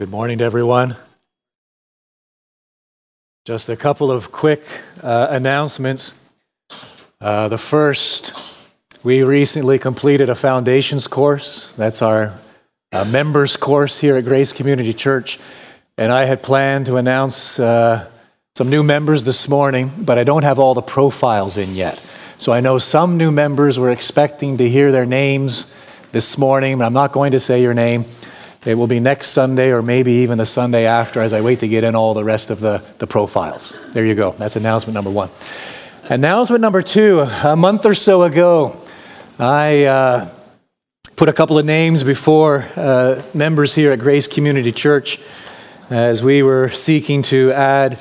Good morning to everyone. Just a couple of quick uh, announcements. Uh, the first, we recently completed a foundations course. That's our uh, members course here at Grace Community Church. And I had planned to announce uh, some new members this morning, but I don't have all the profiles in yet. So I know some new members were expecting to hear their names this morning, but I'm not going to say your name. It will be next Sunday or maybe even the Sunday after as I wait to get in all the rest of the, the profiles. There you go. That's announcement number one. Announcement number two a month or so ago, I uh, put a couple of names before uh, members here at Grace Community Church as we were seeking to add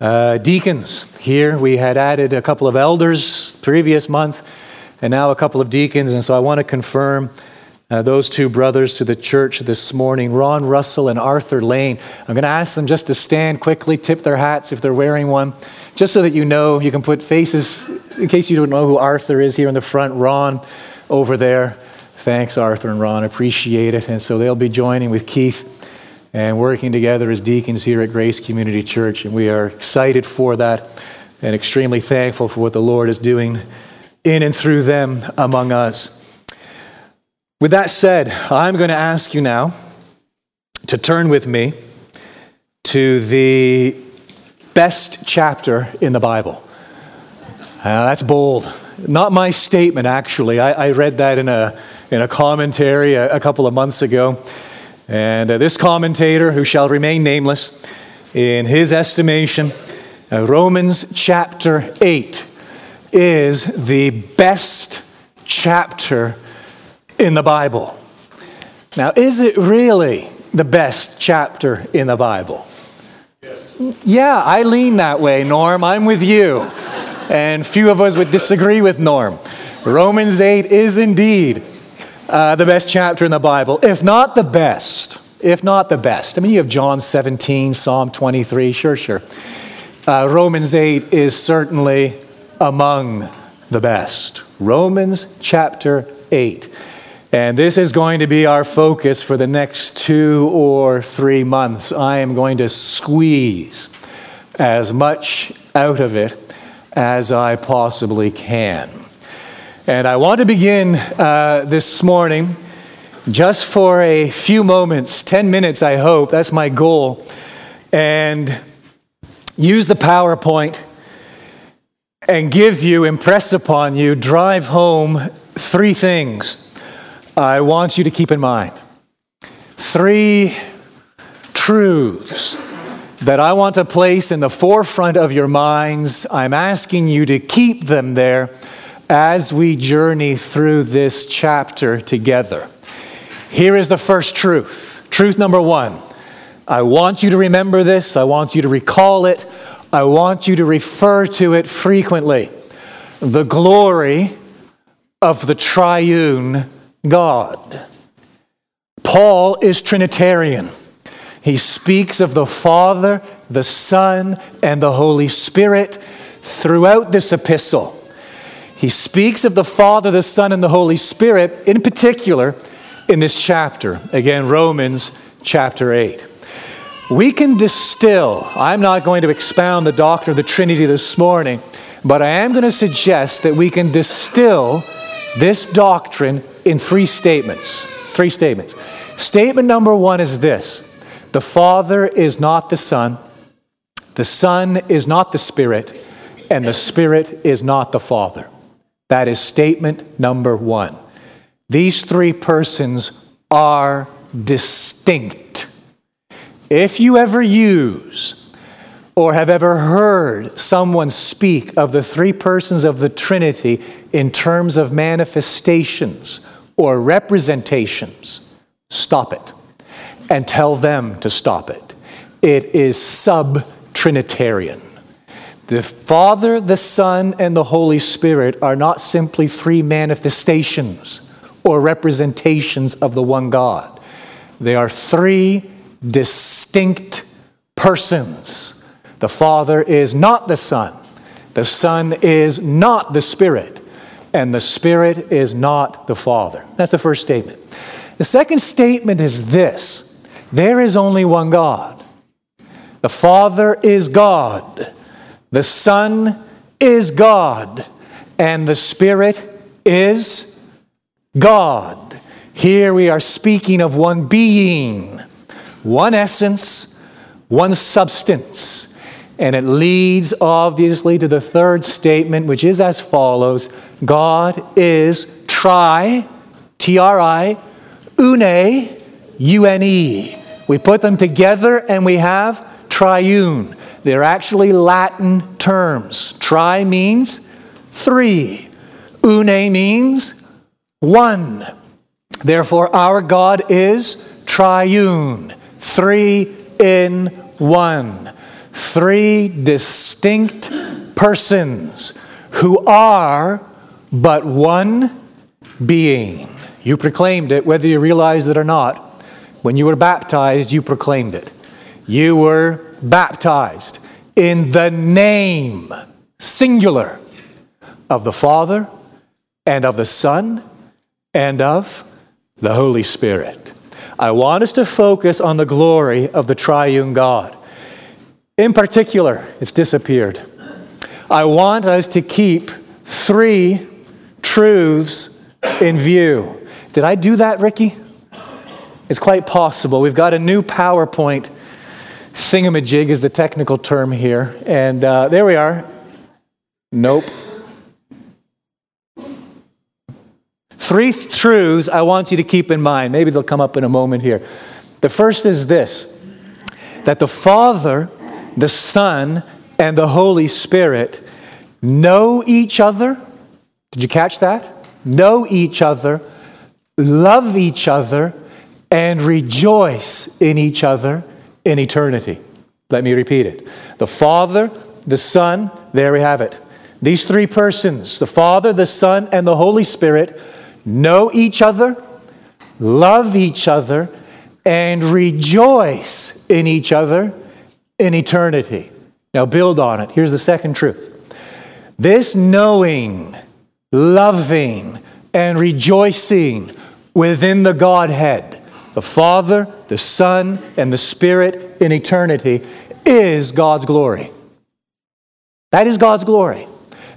uh, deacons. Here we had added a couple of elders previous month and now a couple of deacons, and so I want to confirm uh, those two brothers to the church this morning, Ron Russell and Arthur Lane. I'm going to ask them just to stand quickly, tip their hats if they're wearing one, just so that you know. You can put faces, in case you don't know who Arthur is here in the front, Ron over there. Thanks, Arthur and Ron. Appreciate it. And so they'll be joining with Keith and working together as deacons here at Grace Community Church. And we are excited for that and extremely thankful for what the Lord is doing in and through them among us. With that said, I'm going to ask you now to turn with me to the best chapter in the Bible. Uh, that's bold. Not my statement, actually. I, I, read that in a, in a commentary a, a couple of months ago. And uh, this commentator, who shall remain nameless, in his estimation, uh, Romans chapter 8 is the best chapter in the Bible. Now, is it really the best chapter in the Bible? Yes. Yeah, I lean that way, Norm. I'm with you. and few of us would disagree with Norm. Romans 8 is indeed uh, the best chapter in the Bible, if not the best. If not the best. I mean, you have John 17, Psalm 23, sure, sure. Uh, Romans 8 is certainly among the best. Romans chapter 8. And this is going to be our focus for the next two or three months. I am going to squeeze as much out of it as I possibly can. And I want to begin uh, this morning just for a few moments, 10 minutes, I hope. That's my goal. And use the PowerPoint and give you, impress upon you, drive home three things I want you to keep in mind three truths that I want to place in the forefront of your minds. I'm asking you to keep them there as we journey through this chapter together. Here is the first truth. Truth number one. I want you to remember this. I want you to recall it. I want you to refer to it frequently. The glory of the triune God. Paul is Trinitarian. He speaks of the Father, the Son, and the Holy Spirit throughout this epistle. He speaks of the Father, the Son, and the Holy Spirit in particular in this chapter. Again, Romans chapter 8. We can distill, I'm not going to expound the doctrine of the Trinity this morning, but I am going to suggest that we can distill this doctrine in three statements. Three statements. Statement number one is this the Father is not the Son, the Son is not the Spirit, and the Spirit is not the Father. That is statement number one. These three persons are distinct. If you ever use or have ever heard someone speak of the three persons of the Trinity in terms of manifestations or representations, stop it and tell them to stop it. It is sub Trinitarian. The Father, the Son, and the Holy Spirit are not simply three manifestations or representations of the one God. They are three distinct persons the Father is not the Son, the Son is not the Spirit, and the Spirit is not the Father. That's the first statement. The second statement is this there is only one God. The Father is God, the Son is God, and the Spirit is God. Here we are speaking of one being, one essence, one substance. And it leads obviously to the third statement, which is as follows God is tri, T R I, une, U N E. We put them together and we have triune. They're actually Latin terms. Tri means three, une means one. Therefore, our God is triune, three in one, three distinct persons who are but one being. You proclaimed it, whether you realized it or not. When you were baptized, you proclaimed it. You were baptized in the name, singular, of the Father and of the Son and of the Holy Spirit. I want us to focus on the glory of the triune God. In particular, it's disappeared. I want us to keep three truths in view. Did I do that, Ricky? It's quite possible. We've got a new PowerPoint thingamajig, is the technical term here. And uh, there we are. Nope. Three truths I want you to keep in mind. Maybe they'll come up in a moment here. The first is this that the Father, the Son, and the Holy Spirit know each other. Did you catch that? Know each other, love each other, and rejoice in each other in eternity. Let me repeat it. The Father, the Son, there we have it. These three persons, the Father, the Son, and the Holy Spirit, know each other, love each other, and rejoice in each other in eternity. Now, build on it. Here's the second truth this knowing, loving, and rejoicing within the Godhead, the Father, the Son, and the Spirit in eternity, is God's glory. That is God's glory.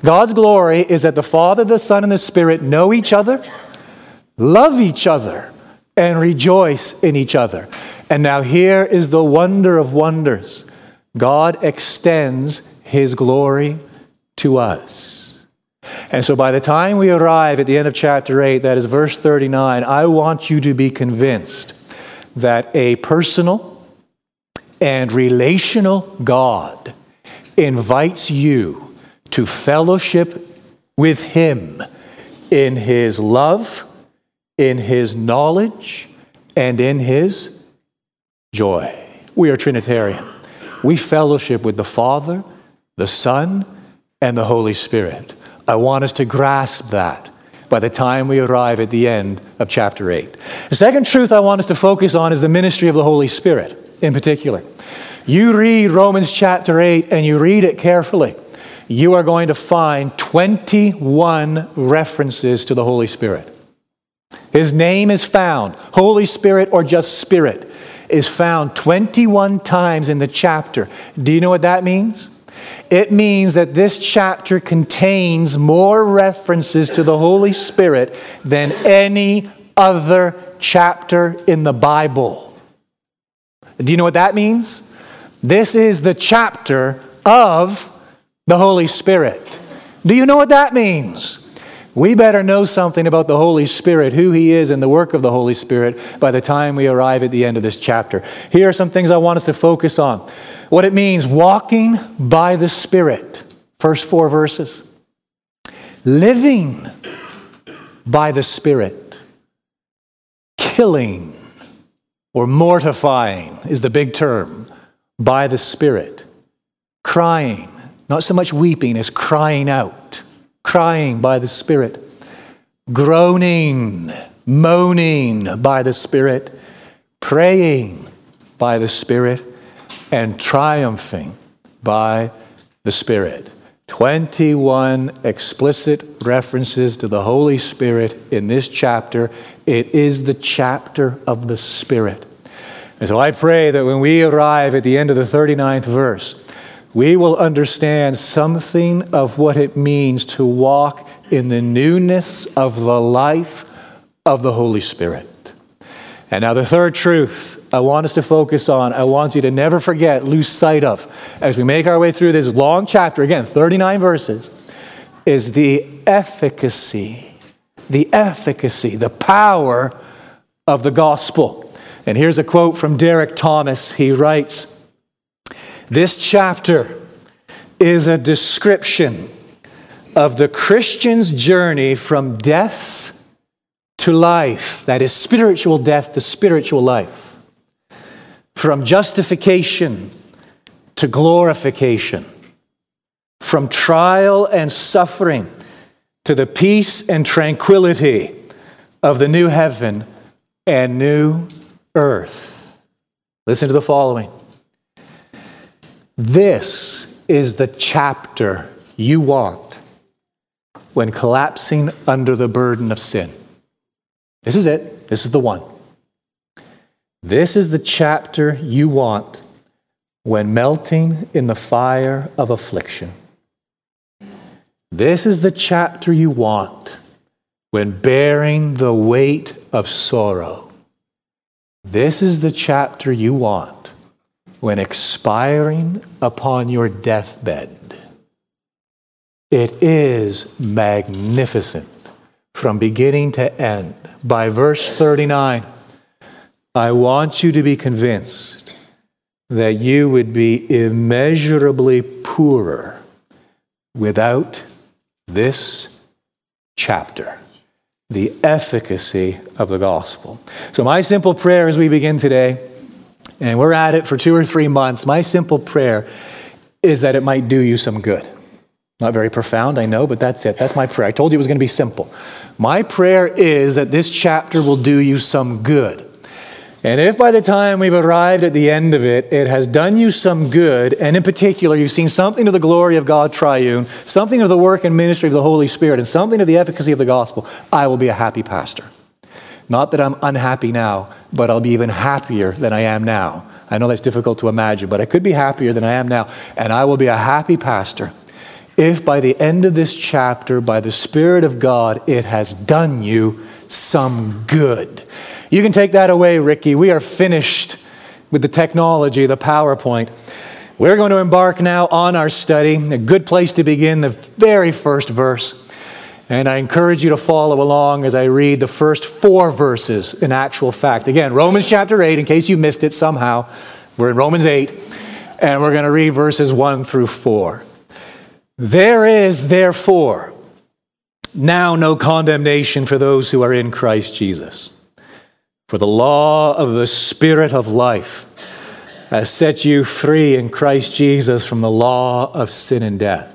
God's glory is that the Father, the Son, and the Spirit know each other, love each other, and rejoice in each other. And now here is the wonder of wonders God extends His glory to us. And so by the time we arrive at the end of chapter 8, that is verse 39, I want you to be convinced that a personal and relational God invites you to fellowship with Him in His love, in His knowledge, and in His joy. We are Trinitarian. We fellowship with the Father, the Son, and the Holy Spirit. I want us to grasp that by the time we arrive at the end of chapter 8. The second truth I want us to focus on is the ministry of the Holy Spirit in particular. You read Romans chapter 8 and you read it carefully you are going to find 21 references to the Holy Spirit. His name is found, Holy Spirit or just Spirit, is found 21 times in the chapter. Do you know what that means? It means that this chapter contains more references to the Holy Spirit than any other chapter in the Bible. Do you know what that means? This is the chapter of the Holy Spirit. Do you know what that means? We better know something about the Holy Spirit, who He is, and the work of the Holy Spirit by the time we arrive at the end of this chapter. Here are some things I want us to focus on. What it means walking by the Spirit, first four verses. Living by the Spirit. Killing or mortifying is the big term by the Spirit. Crying not so much weeping as crying out, crying by the Spirit, groaning, moaning by the Spirit, praying by the Spirit, and triumphing by the Spirit. 21 explicit references to the Holy Spirit in this chapter. It is the chapter of the Spirit. And so I pray that when we arrive at the end of the 39th verse, we will understand something of what it means to walk in the newness of the life of the Holy Spirit. And now, the third truth I want us to focus on, I want you to never forget, lose sight of, as we make our way through this long chapter, again, 39 verses, is the efficacy, the efficacy, the power of the gospel. And here's a quote from Derek Thomas. He writes This chapter is a description of the Christian's journey from death to life, that is spiritual death to spiritual life, from justification to glorification, from trial and suffering to the peace and tranquility of the new heaven and new earth. Listen to the following. This is the chapter you want when collapsing under the burden of sin. This is it. This is the one. This is the chapter you want when melting in the fire of affliction. This is the chapter you want when bearing the weight of sorrow. This is the chapter you want when expiring upon your deathbed. It is magnificent from beginning to end by verse 39, I want you to be convinced that you would be immeasurably poorer without this chapter the efficacy of the gospel. So, my simple prayer as we begin today, and we're at it for two or three months, my simple prayer is that it might do you some good. Not very profound, I know, but that's it. That's my prayer. I told you it was going to be simple. My prayer is that this chapter will do you some good. And if by the time we've arrived at the end of it, it has done you some good, and in particular, you've seen something of the glory of God triune, something of the work and ministry of the Holy Spirit, and something of the efficacy of the gospel, I will be a happy pastor. Not that I'm unhappy now, but I'll be even happier than I am now. I know that's difficult to imagine, but I could be happier than I am now, and I will be a happy pastor if by the end of this chapter, by the Spirit of God, it has done you some good. You can take that away, Ricky. We are finished with the technology, the PowerPoint. We're going to embark now on our study. A good place to begin, the very first verse. And I encourage you to follow along as I read the first four verses in actual fact. Again, Romans chapter 8, in case you missed it somehow. We're in Romans 8, and we're going to read verses 1 through 4. There is, therefore, now no condemnation for those who are in Christ Jesus. For the law of the Spirit of life has set you free in Christ Jesus from the law of sin and death.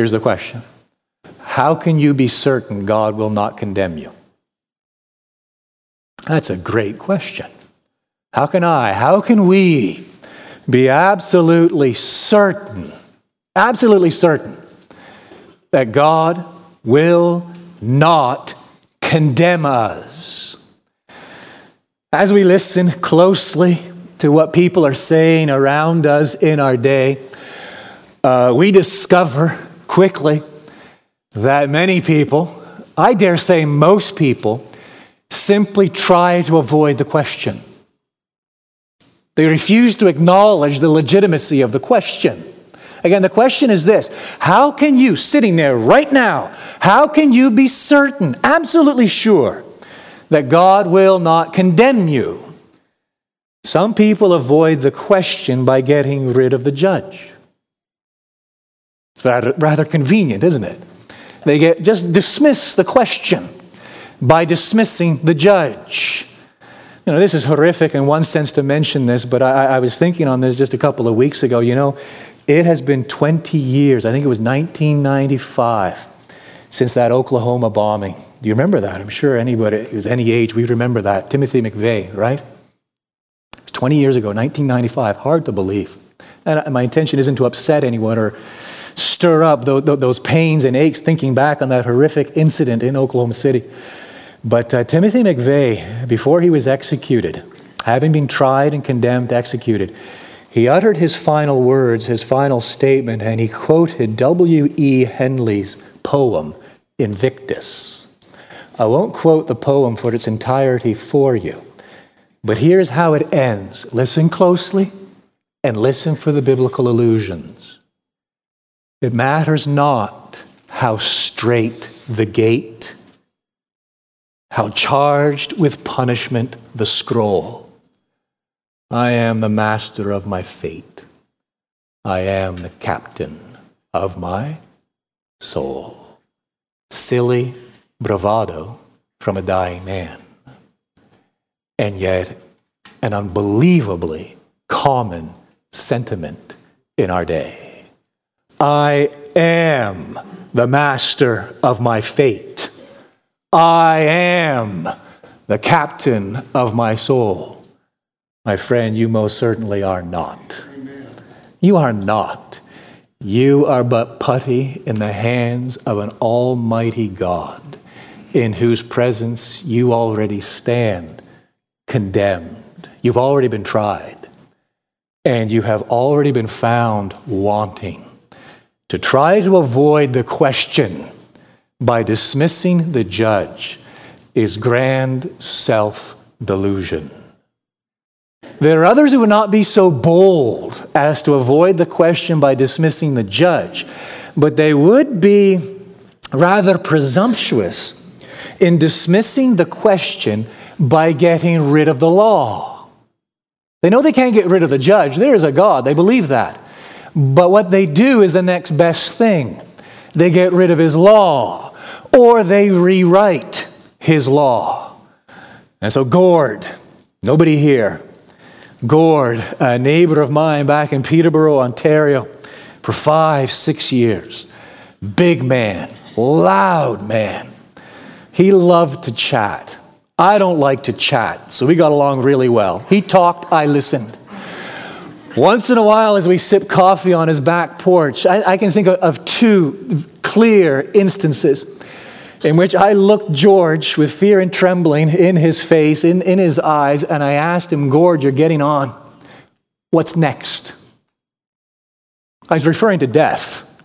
Here's the question How can you be certain God will not condemn you? That's a great question. How can I, how can we be absolutely certain, absolutely certain that God will not condemn us? As we listen closely to what people are saying around us in our day, uh, we discover quickly that many people, I dare say most people, simply try to avoid the question. They refuse to acknowledge the legitimacy of the question. Again, the question is this How can you, sitting there right now, how can you be certain, absolutely sure, that God will not condemn you? Some people avoid the question by getting rid of the judge. It's rather, rather convenient, isn't it? They get, just dismiss the question by dismissing the judge. You know, this is horrific in one sense to mention this, but I, I was thinking on this just a couple of weeks ago. You know, it has been 20 years, I think it was 1995, since that Oklahoma bombing. Do you remember that? I'm sure anybody who's any age, we remember that. Timothy McVeigh, right? 20 years ago, 1995. Hard to believe. And my intention isn't to upset anyone or stir up those pains and aches thinking back on that horrific incident in Oklahoma City. But uh, Timothy McVeigh, before he was executed, having been tried and condemned, executed, he uttered his final words, his final statement, and he quoted W.E. Henley's poem, Invictus. I won't quote the poem for its entirety for you, but here's how it ends. Listen closely and listen for the biblical allusions. It matters not how straight the gate, how charged with punishment the scroll. I am the master of my fate. I am the captain of my soul. Silly bravado from a dying man. And yet, an unbelievably common sentiment in our day. I am the master of my fate. I am the captain of my soul. My friend, you most certainly are not. You are not. You are but putty in the hands of an almighty God, in whose presence you already stand condemned. You've already been tried, and you have already been found wanting. To try to avoid the question by dismissing the judge is grand self delusion. There are others who would not be so bold as to avoid the question by dismissing the judge, but they would be rather presumptuous in dismissing the question by getting rid of the law. They know they can't get rid of the judge. There is a God, they believe that. But what they do is the next best thing they get rid of his law, or they rewrite his law. And so, Gord, nobody here Gord, a neighbor of mine back in Peterborough, Ontario, for five, six years. Big man, loud man. He loved to chat. I don't like to chat, so we got along really well. He talked, I listened. Once in a while, as we sip coffee on his back porch, I, I can think of, of two clear instances in which I looked George with fear and trembling in his face, in, in his eyes, and I asked him, Gord, you're getting on. What's next? I was referring to death.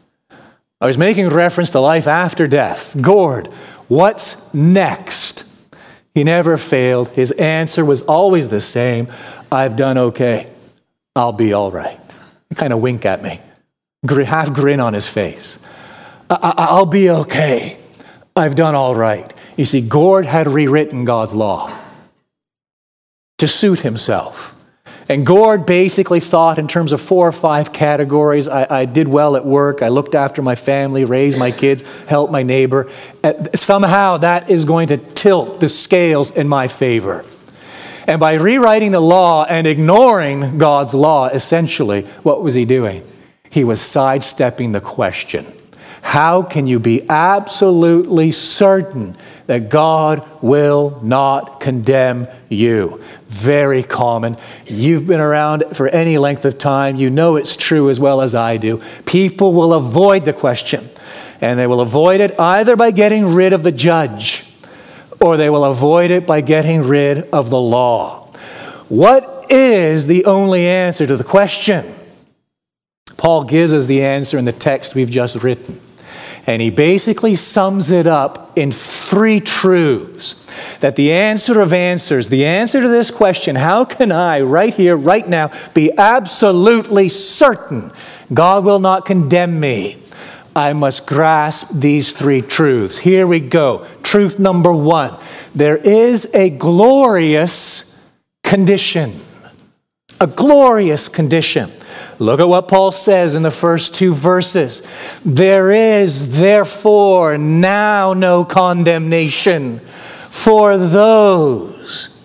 I was making reference to life after death. Gord, what's next? He never failed. His answer was always the same I've done okay. I'll be all right. Kind of wink at me, half grin on his face. I- will be okay. I've done all right. You see, Gord had rewritten God's law to suit himself. And Gord basically thought in terms of four or five categories. I, I, did well at work. I looked after my family, raised my kids, helped my neighbor. Somehow that is going to tilt the scales in my favor. And by rewriting the law and ignoring God's law, essentially, what was he doing? He was sidestepping the question how can you be absolutely certain that God will not condemn you? Very common. You've been around for any length of time. You know it's true as well as I do. People will avoid the question, and they will avoid it either by getting rid of the judge or they will avoid it by getting rid of the law. What is the only answer to the question? Paul gives us the answer in the text we've just written. And he basically sums it up in three truths. That the answer of answers, the answer to this question, how can I, right here, right now, be absolutely certain God will not condemn me? I must grasp these three truths. Here we go. Truth number one there is a glorious condition. A glorious condition. Look at what Paul says in the first two verses. There is therefore now no condemnation for those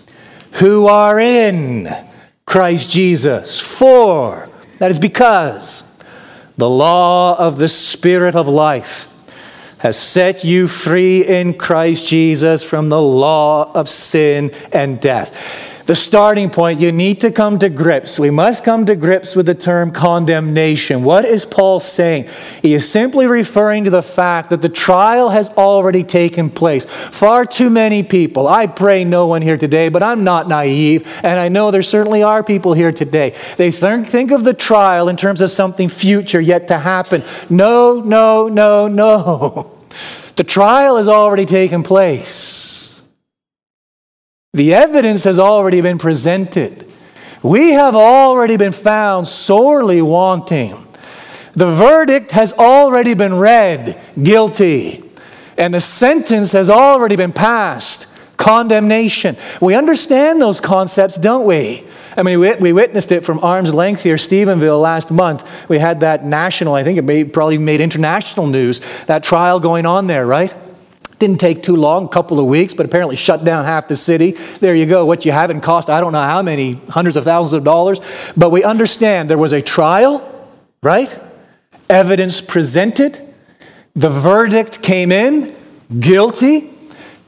who are in Christ Jesus. For, that is because the law of the Spirit of life has set you free in Christ Jesus from the law of sin and death the starting point, you need to come to grips. We must come to grips with the term condemnation. What is Paul saying? He is simply referring to the fact that the trial has already taken place. Far too many people, I pray no one here today, but I'm not naive, and I know there certainly are people here today. They think, think of the trial in terms of something future yet to happen. No, no, no, no. The trial has already taken place. The evidence has already been presented. We have already been found sorely wanting. The verdict has already been read guilty, and the sentence has already been passed condemnation. We understand those concepts, don't we? I mean, we, we witnessed it from arm's length here, Stephenville, last month. We had that national, I think it may, probably made international news, that trial going on there, right? Didn't take too long, a couple of weeks, but apparently shut down half the city. There you go. What you haven't cost, I don't know how many hundreds of thousands of dollars. But we understand there was a trial, right? Evidence presented. The verdict came in guilty,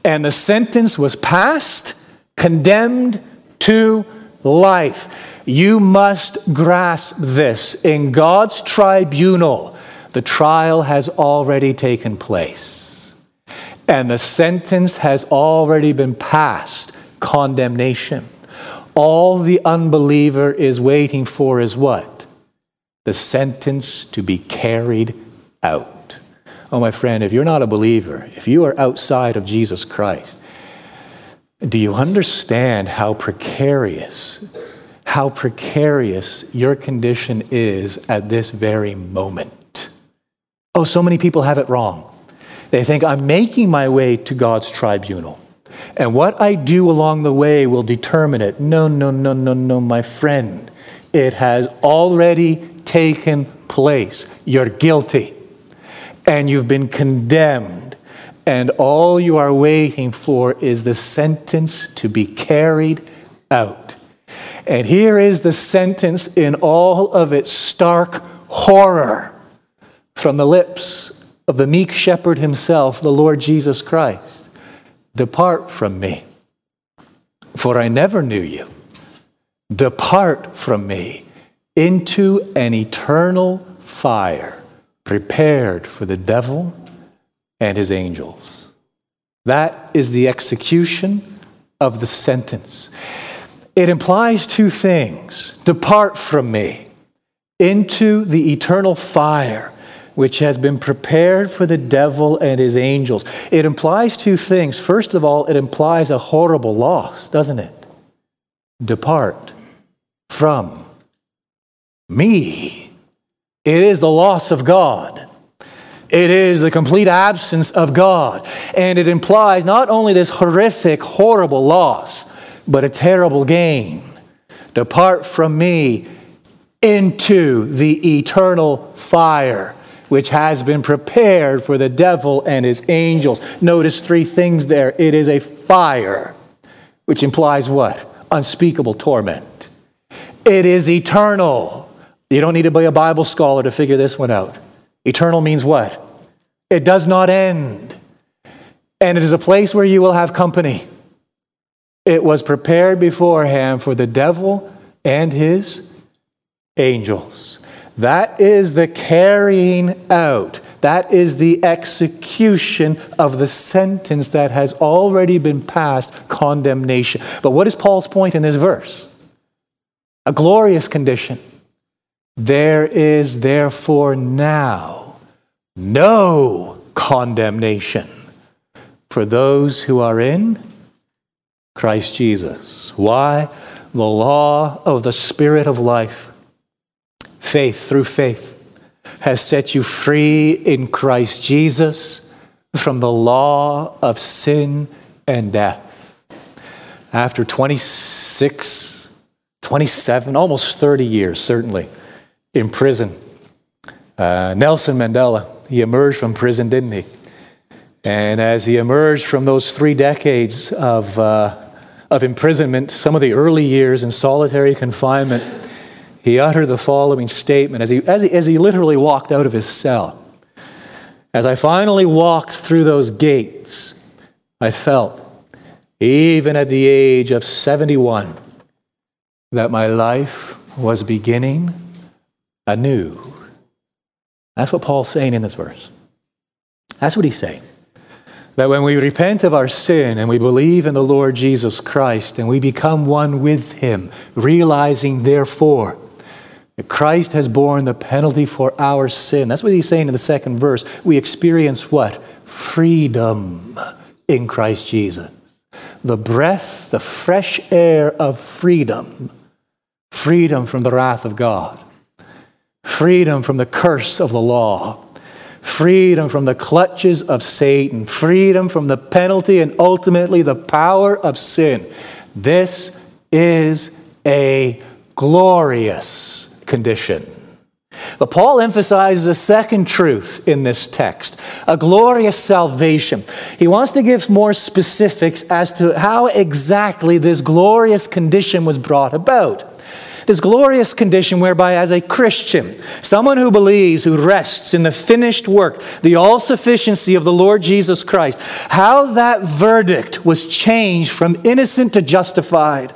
and the sentence was passed, condemned to life. You must grasp this. In God's tribunal, the trial has already taken place and the sentence has already been passed condemnation. All the unbeliever is waiting for is what? The sentence to be carried out. Oh, my friend, if you're not a believer, if you are outside of Jesus Christ, do you understand how precarious, how precarious your condition is at this very moment? Oh, so many people have it wrong. They think I'm making my way to God's tribunal. And what I do along the way will determine it. No, no, no, no, no, my friend. It has already taken place. You're guilty. And you've been condemned. And all you are waiting for is the sentence to be carried out. And here is the sentence in all of its stark horror from the lips of the meek shepherd himself, the Lord Jesus Christ. Depart from me, for I never knew you. Depart from me into an eternal fire prepared for the devil and his angels. That is the execution of the sentence. It implies two things depart from me into the eternal fire which has been prepared for the devil and his angels. It implies two things. First of all, it implies a horrible loss, doesn't it? Depart from me. It is the loss of God. It is the complete absence of God. And it implies not only this horrific, horrible loss, but a terrible gain. Depart from me into the eternal fire which has been prepared for the devil and his angels. Notice three things there. It is a fire, which implies what? Unspeakable torment. It is eternal. You don't need to be a Bible scholar to figure this one out. Eternal means what? It does not end. And it is a place where you will have company. It was prepared beforehand for the devil and his angels. That is the carrying out. That is the execution of the sentence that has already been passed condemnation. But what is Paul's point in this verse? A glorious condition. There is therefore now no condemnation for those who are in Christ Jesus. Why? The law of the Spirit of life faith, through faith, has set you free in Christ Jesus from the law of sin and death. After 26, 27, almost 30 years, certainly, in prison, uh, Nelson Mandela, he emerged from prison, didn't he? And as he emerged from those three decades of, uh, of imprisonment, some of the early years in solitary confinement, he uttered the following statement as he, as he, as he literally walked out of his cell. As I finally walked through those gates, I felt, even at the age of 71, that my life was beginning anew. That's what Paul's saying in this verse. That's what he's saying. That when we repent of our sin and we believe in the Lord Jesus Christ and we become one with him, realizing therefore Christ has borne the penalty for our sin. That's what he's saying in the second verse. We experience what? Freedom in Christ Jesus. The breath, the fresh air of freedom. Freedom from the wrath of God. Freedom from the curse of the law freedom from the clutches of Satan, freedom from the penalty and ultimately the power of sin. This is a glorious condition. But Paul emphasizes a second truth in this text a glorious salvation. He wants to give more specifics as to how exactly this glorious condition was brought about. This glorious condition whereby, as a Christian, someone who believes, who rests in the finished work, the all sufficiency of the Lord Jesus Christ, how that verdict was changed from innocent to justified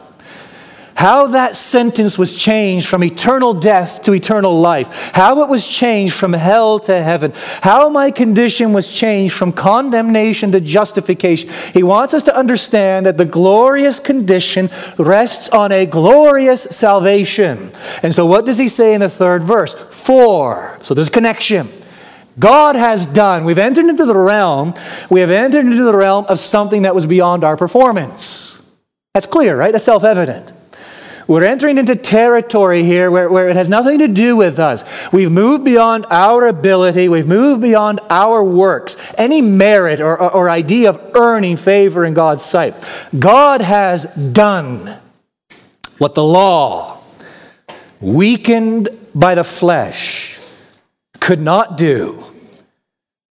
how that sentence was changed from eternal death to eternal life, how it was changed from hell to heaven, how my condition was changed from condemnation to justification. He wants us to understand that the glorious condition rests on a glorious salvation. And so, what does he say in the third verse? For. So, there's connection. God has done. We've entered into the realm. We have entered into the realm of something that was beyond our performance. That's clear, right? That's self evident. We're entering into territory here where, where it has nothing to do with us. We've moved beyond our ability, we've moved beyond our works, any merit or, or, or idea of earning favor in God's sight. God has done what the law, weakened by the flesh, could not do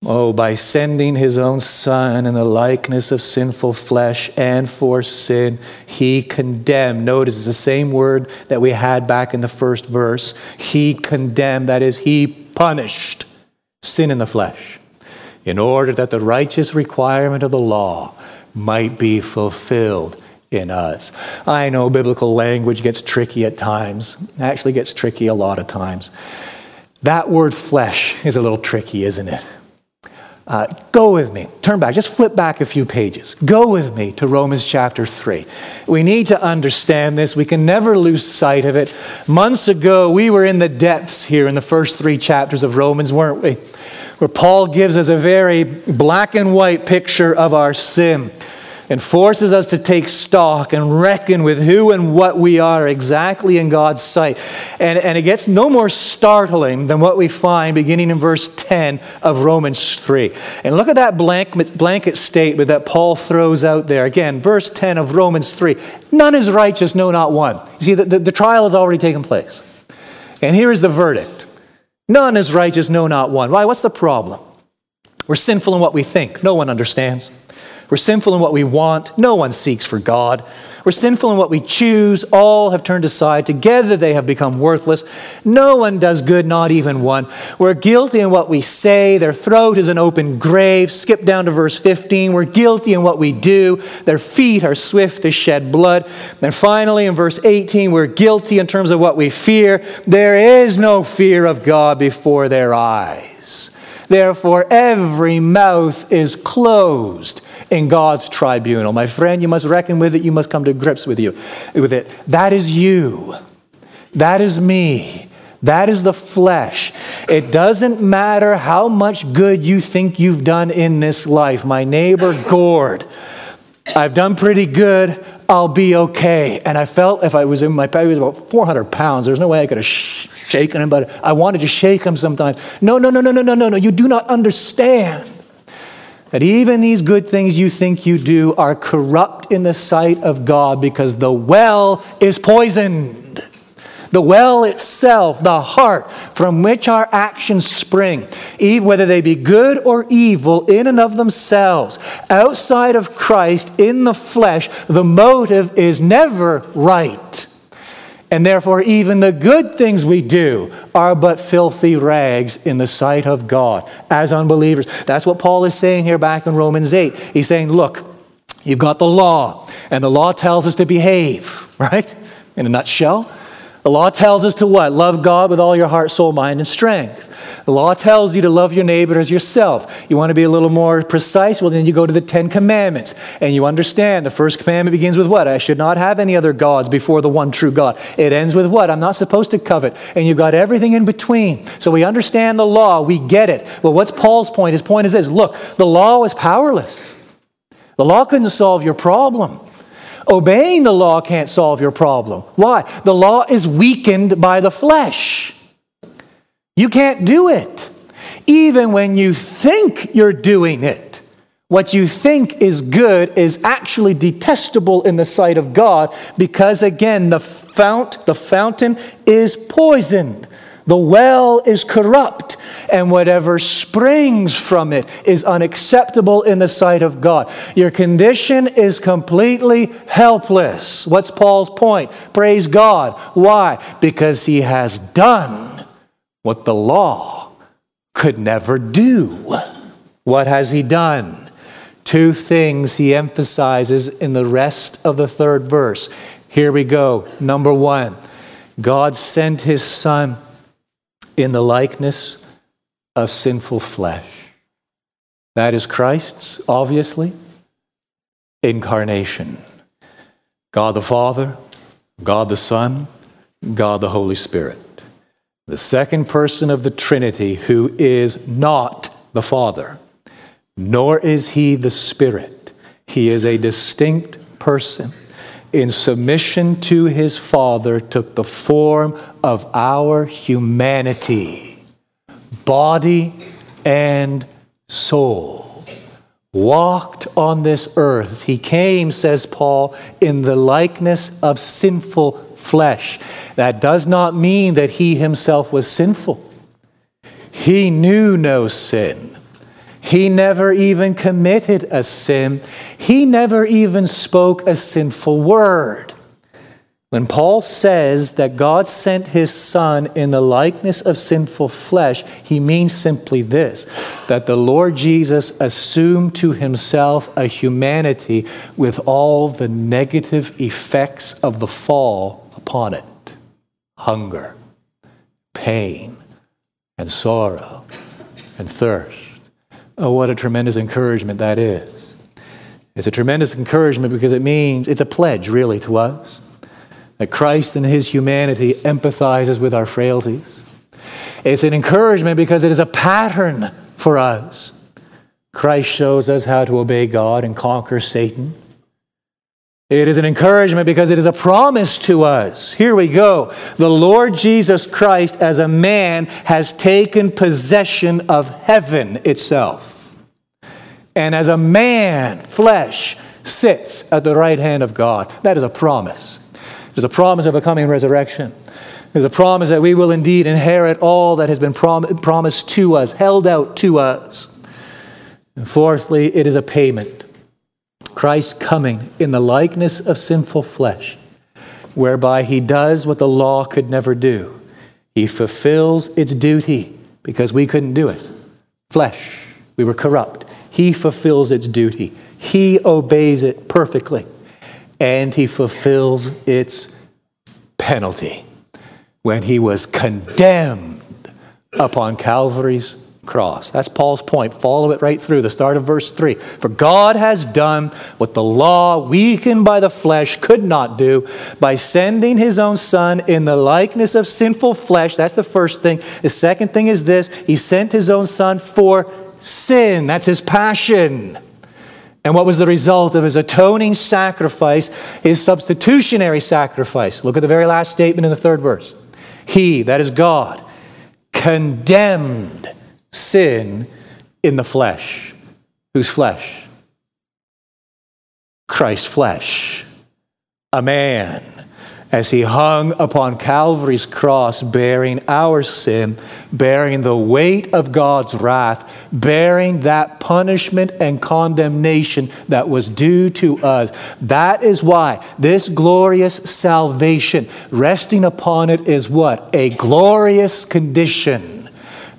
Oh, by sending his own Son in the likeness of sinful flesh and for sin, he condemned. Notice it's the same word that we had back in the first verse. He condemned, that is, he punished sin in the flesh in order that the righteous requirement of the law might be fulfilled in us. I know biblical language gets tricky at times, actually gets tricky a lot of times. That word flesh is a little tricky, isn't it? Uh, go with me. Turn back. Just flip back a few pages. Go with me to Romans chapter 3. We need to understand this. We can never lose sight of it. Months ago, we were in the depths here in the first three chapters of Romans, weren't we? Where Paul gives us a very black and white picture of our sin and forces us to take stock and reckon with who and what we are exactly in God's sight. And, and it gets no more startling than what we find beginning in verse 10 of Romans 3. And look at that blanket, blanket statement that Paul throws out there. Again, verse 10 of Romans 3 None is righteous, no, not one. You see, the, the, the trial has already taken place. And here is the verdict None is righteous, no, not one. Why? What's the problem? We're sinful in what we think. No one understands. We're sinful in what we want. No one seeks for God. We're sinful in what we choose. All have turned aside. Together they have become worthless. No one does good, not even one. We're guilty in what we say. Their throat is an open grave. Skip down to verse 15. We're guilty in what we do. Their feet are swift to shed blood. And finally, in verse 18, we're guilty in terms of what we fear. There is no fear of God before their eyes. Therefore, every mouth is closed in God's tribunal. My friend, you must reckon with it. You must come to grips with you with it. That is you. That is me. That is the flesh. It doesn't matter how much good you think you've done in this life. My neighbor Gord, I've done pretty good. I'll be okay. And I felt if I was in my, he was about 400 pounds. There's no way I could have sh- shaken him, but I wanted to shake him sometimes. No, no, no, no, no, no, no, no. You do not understand that even these good things you think you do are corrupt in the sight of God because the well is poisoned. The well itself, the heart, from which our actions spring, whether they be good or evil in and of themselves, outside of Christ in the flesh, the motive is never right. And therefore, even the good things we do are but filthy rags in the sight of God as unbelievers. That's what Paul is saying here back in Romans 8. He's saying, Look, you've got the law, and the law tells us to behave, right? In a nutshell. The law tells us to what? Love God with all your heart, soul, mind, and strength. The law tells you to love your neighbor as yourself. You want to be a little more precise? Well, then you go to the Ten Commandments and you understand the first commandment begins with what? I should not have any other gods before the one true God. It ends with what? I'm not supposed to covet. And you've got everything in between. So we understand the law, we get it. Well, what's Paul's point? His point is this look, the law is powerless. The law couldn't solve your problem. Obeying the law can't solve your problem. Why? The law is weakened by the flesh. You can't do it. Even when you think you're doing it, what you think is good is actually detestable in the sight of God because, again, the, fount, the fountain is poisoned. The well is corrupt, and whatever springs from it is unacceptable in the sight of God. Your condition is completely helpless. What's Paul's point? Praise God. Why? Because he has done what the law could never do. What has he done? Two things he emphasizes in the rest of the third verse. Here we go. Number one, God sent his son in the likeness of sinful flesh. That is Christ's, obviously, incarnation. God the Father, God the Son, God the Holy Spirit. The second person of the Trinity who is not the Father, nor is he the Spirit. He is a distinct person in submission to his Father, took the form of our humanity, body and soul. Walked on this earth. He came, says Paul, in the likeness of sinful flesh. That does not mean that he himself was sinful. He knew no sin. He never even committed a sin. He never even spoke a sinful word. When Paul says that God sent his son in the likeness of sinful flesh, he means simply this that the Lord Jesus assumed to himself a humanity with all the negative effects of the fall upon it hunger, pain, and sorrow, and thirst. Oh, what a tremendous encouragement that is. It's a tremendous encouragement because it means it's a pledge, really, to us that Christ in his humanity empathizes with our frailties. It's an encouragement because it is a pattern for us. Christ shows us how to obey God and conquer Satan. It is an encouragement because it is a promise to us. Here we go. The Lord Jesus Christ, as a man, has taken possession of heaven itself. And as a man, flesh, sits at the right hand of God. That is a promise. Is a promise of a coming resurrection. Is a promise that we will indeed inherit all that has been prom- promised to us, held out to us. And fourthly, it is a payment. Christ coming in the likeness of sinful flesh, whereby he does what the law could never do. He fulfills its duty because we couldn't do it. Flesh, we were corrupt. He fulfills its duty. He obeys it perfectly. And he fulfills its penalty when he was condemned upon Calvary's cross. That's Paul's point. Follow it right through the start of verse 3. For God has done what the law, weakened by the flesh, could not do by sending his own Son in the likeness of sinful flesh. That's the first thing. The second thing is this He sent his own Son for sin. That's his passion. And what was the result of his atoning sacrifice, his substitutionary sacrifice? Look at the very last statement in the third verse. He, that is God, condemned sin in the flesh. Whose flesh? Christ's flesh. A man. As he hung upon Calvary's cross, bearing our sin, bearing the weight of God's wrath, bearing that punishment and condemnation that was due to us. That is why this glorious salvation, resting upon it, is what? A glorious condition.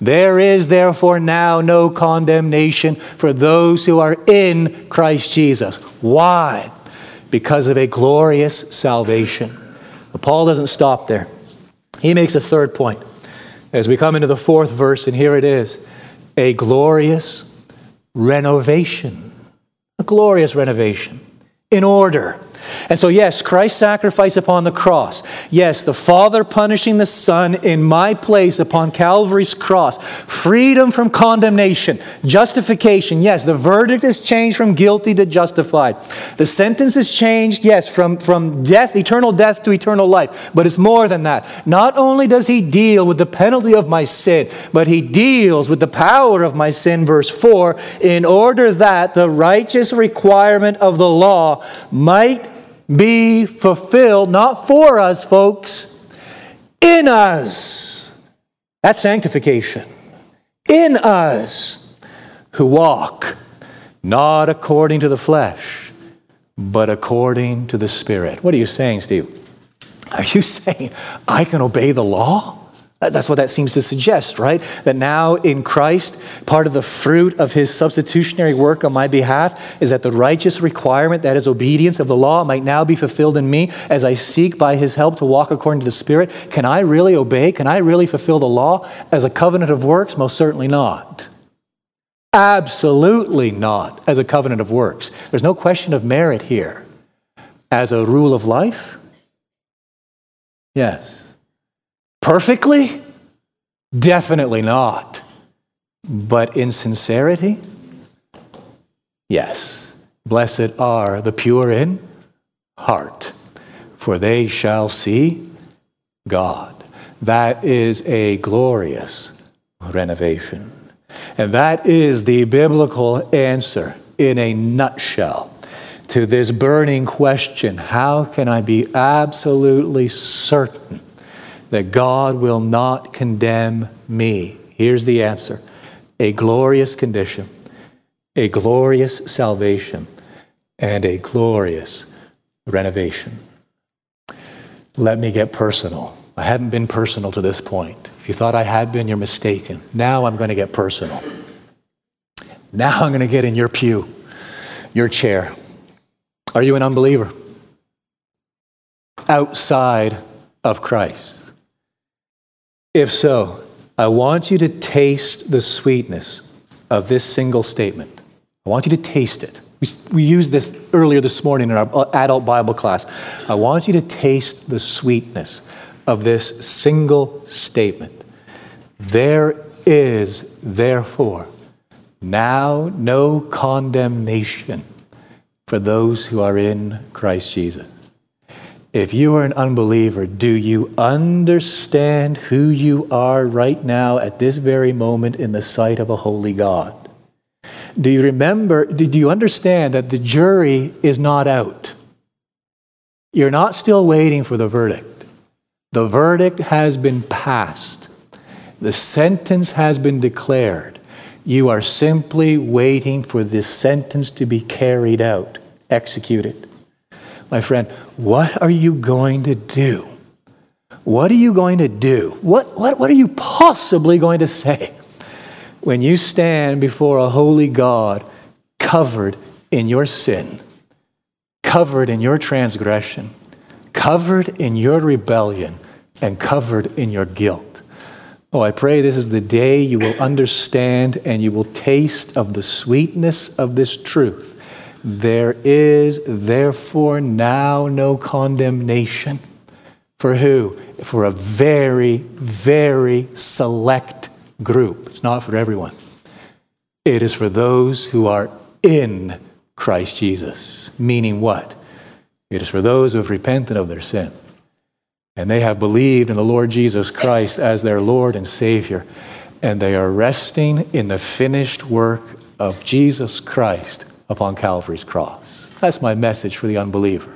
There is therefore now no condemnation for those who are in Christ Jesus. Why? Because of a glorious salvation. But Paul doesn't stop there. He makes a third point as we come into the fourth verse, and here it is a glorious renovation. A glorious renovation in order. And so, yes, Christ's sacrifice upon the cross. Yes, the Father punishing the Son in my place upon Calvary's cross. Freedom from condemnation. Justification. Yes, the verdict is changed from guilty to justified. The sentence is changed, yes, from, from death, eternal death to eternal life. But it's more than that. Not only does He deal with the penalty of my sin, but He deals with the power of my sin, verse 4, in order that the righteous requirement of the law might be fulfilled, not for us, folks, in us. That's sanctification. In us who walk not according to the flesh, but according to the Spirit. What are you saying, Steve? Are you saying I can obey the law? That's what that seems to suggest, right? That now in Christ, part of the fruit of his substitutionary work on my behalf is that the righteous requirement, that is obedience of the law, might now be fulfilled in me as I seek by his help to walk according to the Spirit. Can I really obey? Can I really fulfill the law as a covenant of works? Most certainly not. Absolutely not as a covenant of works. There's no question of merit here. As a rule of life? Yes. Perfectly? Definitely not. But in sincerity? Yes. Blessed are the pure in heart, for they shall see God. That is a glorious renovation. And that is the biblical answer in a nutshell to this burning question how can I be absolutely certain that God will not condemn me? Here's the answer a glorious condition, a glorious salvation, and a glorious renovation. Let me get personal. I hadn't been personal to this point. If you thought I had been, you're mistaken. Now I'm going to get personal. Now I'm going to get in your pew, your chair. Are you an unbeliever? Outside of Christ. If so, I want you to taste the sweetness of this single statement. I want you to taste it. We, we used this earlier this morning in our uh, adult Bible class. I want you to taste the sweetness of this single statement. There is, therefore, now no condemnation for those who are in Christ Jesus. If you are an unbeliever, do you understand who you are right now at this very moment in the sight of a holy God? Do you remember, do you understand that the jury is not out? You're not still waiting for the verdict. The verdict has been passed. The sentence has been declared. You are simply waiting for this sentence to be carried out, executed. My friend, what are you going to do? What are you going to do? What, what, what are you possibly going to say when you stand before a holy God covered in your sin, covered in your transgression, covered in your rebellion, and covered in your guilt? Oh, I pray this is the day you will understand and you will taste of the sweetness of this truth there is therefore now no condemnation. For who? For a very, very select group. It's not for everyone. It is for those who are in Christ Jesus. Meaning what? It is for those who have repented of their sin and they have believed in the Lord Jesus Christ as their Lord and Savior, and they are resting in the finished work of Jesus Christ upon Calvary's cross. That's my message for the unbeliever.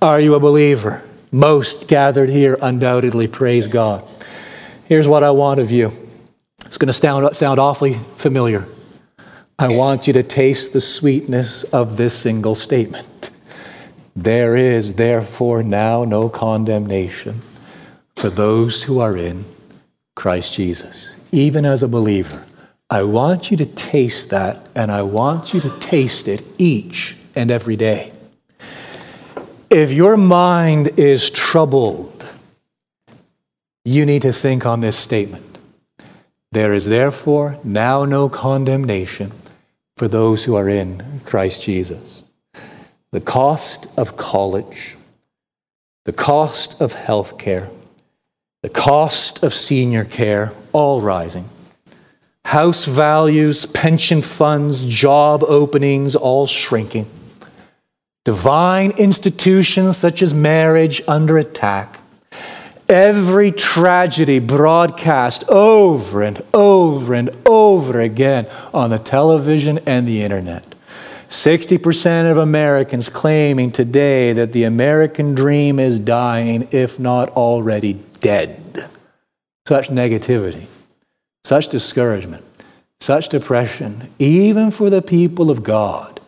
Are you a believer? Most gathered here, undoubtedly, praise God. Here's what I want of you. It's going to sound, sound awfully familiar. I want you to taste the sweetness of this single statement. There is therefore now no condemnation for those who are in Christ Jesus. Even as a believer, I want you to taste that, and I want you to taste it each and every day. If your mind is troubled, you need to think on this statement. There is therefore now no condemnation for those who are in Christ Jesus. The cost of college, the cost of health care, the cost of senior care, all rising. House values, pension funds, job openings, all shrinking divine institutions such as marriage under attack. Every tragedy broadcast over and over and over again on the television and the internet. 60% of Americans claiming today that the American dream is dying, if not already dead. Such negativity, such discouragement, such depression, even for the people of God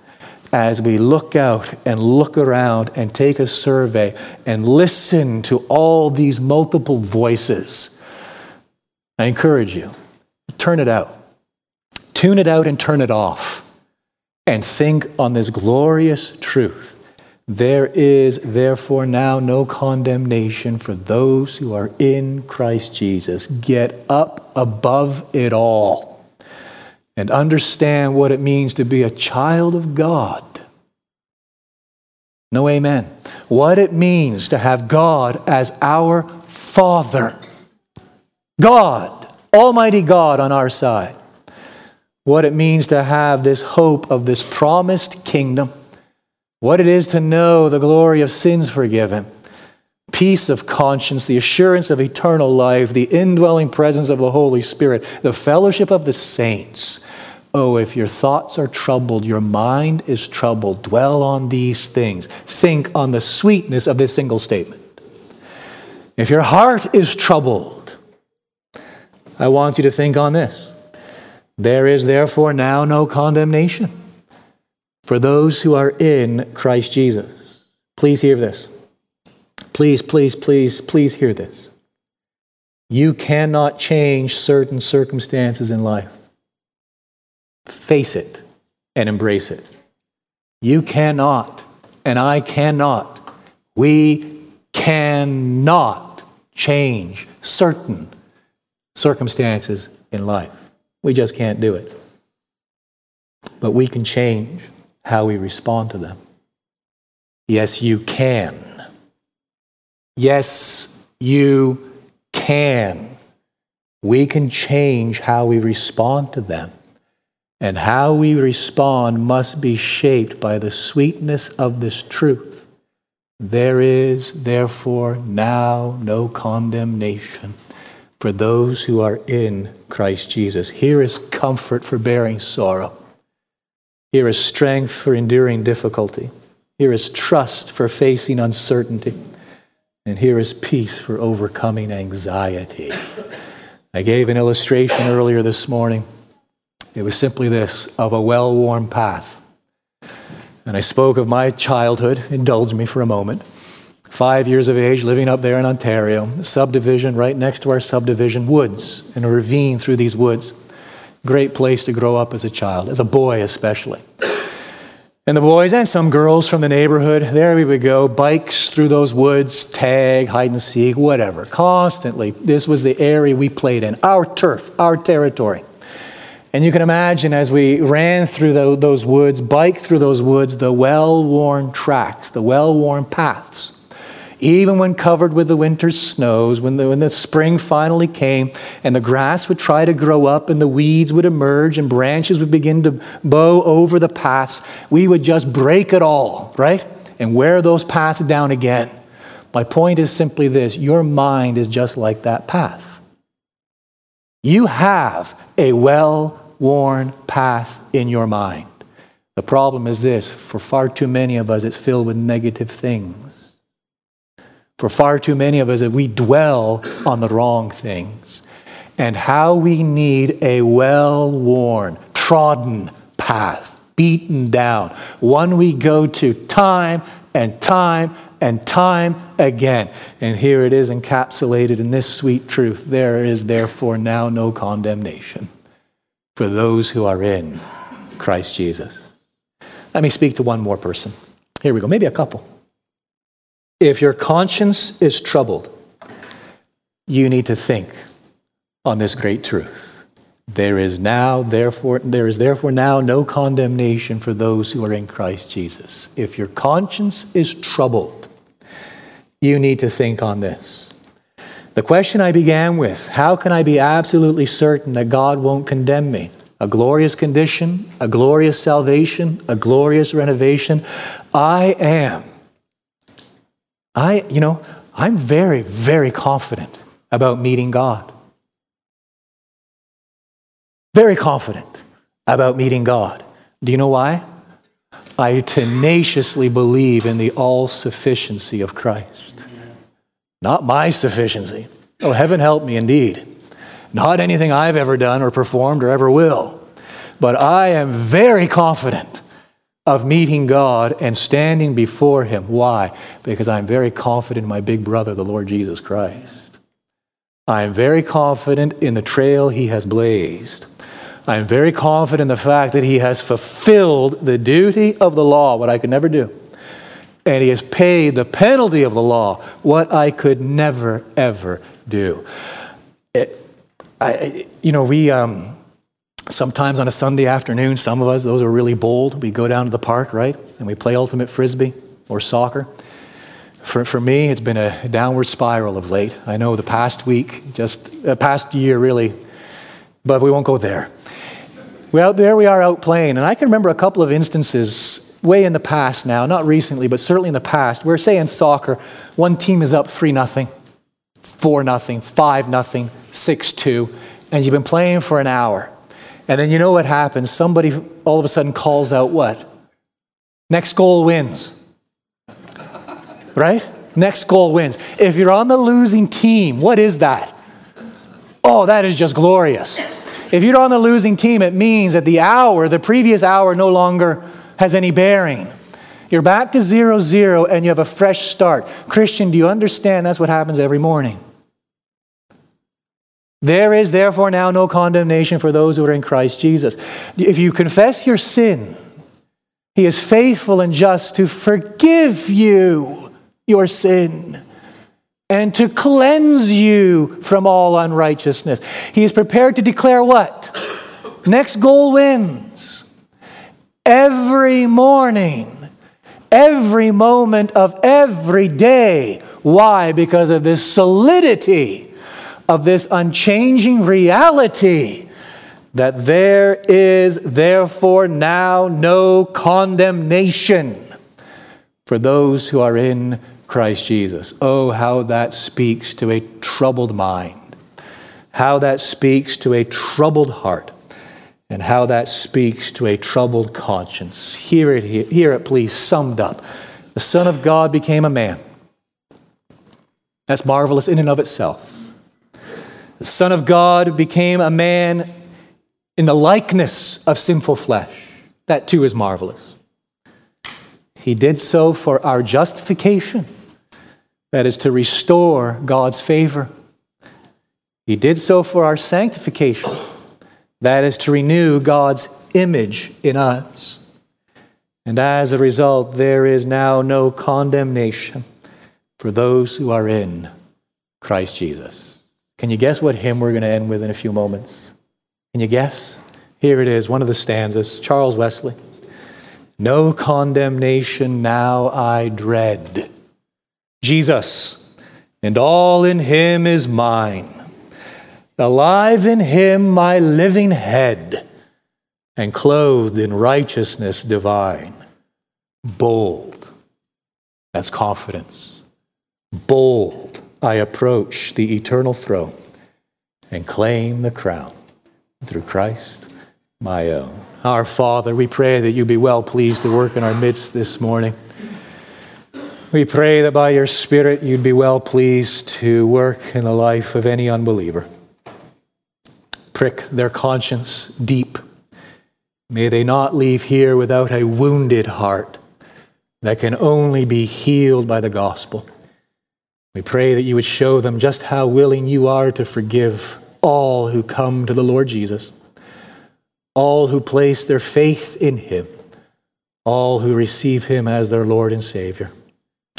as we look out and look around and take a survey and listen to all these multiple voices, I encourage you, turn it out. Tune it out and turn it off. And think on this glorious truth. There is therefore now no condemnation for those who are in Christ Jesus. Get up above it all and understand what it means to be a child of God. No amen. What it means to have God as our Father. God, Almighty God on our side. What it means to have this hope of this promised kingdom. What it is to know the glory of sins forgiven peace of conscience, the assurance of eternal life, the indwelling presence of the Holy Spirit, the fellowship of the saints, Oh, if your thoughts are troubled, your mind is troubled, dwell on these things. Think on the sweetness of this single statement. If your heart is troubled, I want you to think on this. There is therefore now no condemnation for those who are in Christ Jesus. Please hear this. Please, please, please, please hear this. You cannot change certain circumstances in life face it and embrace it. You cannot, and I cannot, we cannot change certain circumstances in life. We just can't do it. But we can change how we respond to them. Yes, you can. Yes, you can. We can change how we respond to them. And how we respond must be shaped by the sweetness of this truth. There is, therefore, now no condemnation for those who are in Christ Jesus. Here is comfort for bearing sorrow. Here is strength for enduring difficulty. Here is trust for facing uncertainty. And here is peace for overcoming anxiety. I gave an illustration earlier this morning it was simply this of a well worn path. And I spoke of my childhood, indulge me for a moment. Five years of age, living up there in Ontario, subdivision right next to our subdivision, woods, and a ravine through these woods. Great place to grow up as a child, as a boy especially. And the boys and some girls from the neighborhood, there we would go, bikes through those woods, tag, hide and seek, whatever. Constantly, this was the area we played in, our turf, our territory. And you can imagine as we ran through the, those woods, biked through those woods, the well worn tracks, the well worn paths. Even when covered with the winter's snows, when the, when the spring finally came and the grass would try to grow up and the weeds would emerge and branches would begin to bow over the paths, we would just break it all, right? And wear those paths down again. My point is simply this your mind is just like that path. You have a well worn path in your mind. The problem is this for far too many of us, it's filled with negative things. For far too many of us we dwell on the wrong things. And how we need a well worn, trodden path, beaten down, one we go to time and time and time again. And here it is encapsulated in this sweet truth there is therefore now no condemnation for those who are in Christ Jesus. Let me speak to one more person. Here we go, maybe a couple. If your conscience is troubled, you need to think on this great truth. There is now, therefore, there is therefore now no condemnation for those who are in Christ Jesus. If your conscience is troubled, you need to think on this. The question I began with how can I be absolutely certain that God won't condemn me? A glorious condition, a glorious salvation, a glorious renovation. I am. I, you know, I'm very, very confident about meeting God. Very confident about meeting God. Do you know why? I tenaciously believe in the all sufficiency of Christ. Not my sufficiency. Oh, heaven help me indeed. Not anything I've ever done or performed or ever will. But I am very confident of meeting God and standing before Him. Why? Because I'm very confident in my big brother, the Lord Jesus Christ. I am very confident in the trail He has blazed. I am very confident in the fact that he has fulfilled the duty of the law, what I could never do. And he has paid the penalty of the law, what I could never, ever do. It, I, you know, we um, sometimes on a Sunday afternoon, some of us, those are really bold, we go down to the park, right? And we play ultimate frisbee or soccer. For, for me, it's been a downward spiral of late. I know the past week, just the past year, really, but we won't go there. Well, there we are out playing, and I can remember a couple of instances way in the past now, not recently, but certainly in the past, where, say, in soccer, one team is up 3 nothing, 4 nothing, 5 nothing, 6 2, and you've been playing for an hour. And then you know what happens? Somebody all of a sudden calls out what? Next goal wins. Right? Next goal wins. If you're on the losing team, what is that? Oh, that is just glorious. If you're on the losing team, it means that the hour, the previous hour, no longer has any bearing. You're back to zero zero and you have a fresh start. Christian, do you understand that's what happens every morning? There is therefore now no condemnation for those who are in Christ Jesus. If you confess your sin, he is faithful and just to forgive you your sin and to cleanse you from all unrighteousness. He is prepared to declare what? Next goal wins. Every morning, every moment of every day. Why? Because of this solidity of this unchanging reality that there is therefore now no condemnation for those who are in Christ Jesus. Oh, how that speaks to a troubled mind, how that speaks to a troubled heart, and how that speaks to a troubled conscience. Hear it, hear it, please, summed up. The Son of God became a man. That's marvelous in and of itself. The Son of God became a man in the likeness of sinful flesh. That too is marvelous. He did so for our justification that is to restore God's favor. He did so for our sanctification, that is to renew God's image in us. And as a result, there is now no condemnation for those who are in Christ Jesus. Can you guess what hymn we're going to end with in a few moments? Can you guess? Here it is, one of the stanzas, Charles Wesley. No condemnation now I dread Jesus, and all in him is mine. Alive in him, my living head, and clothed in righteousness divine. Bold, that's confidence. Bold, I approach the eternal throne and claim the crown through Christ my own. Our Father, we pray that you be well pleased to work in our midst this morning. We pray that by your Spirit you'd be well pleased to work in the life of any unbeliever. Prick their conscience deep. May they not leave here without a wounded heart that can only be healed by the gospel. We pray that you would show them just how willing you are to forgive all who come to the Lord Jesus, all who place their faith in him, all who receive him as their Lord and Savior.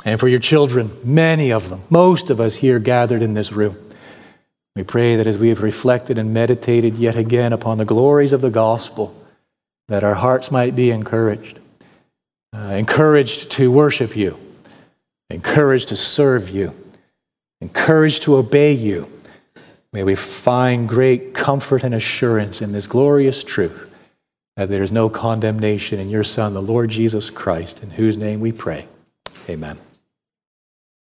And for your children, many of them, most of us here gathered in this room, we pray that as we have reflected and meditated yet again upon the glories of the gospel, that our hearts might be encouraged uh, encouraged to worship you, encouraged to serve you, encouraged to obey you. May we find great comfort and assurance in this glorious truth that there is no condemnation in your Son, the Lord Jesus Christ, in whose name we pray. Amen.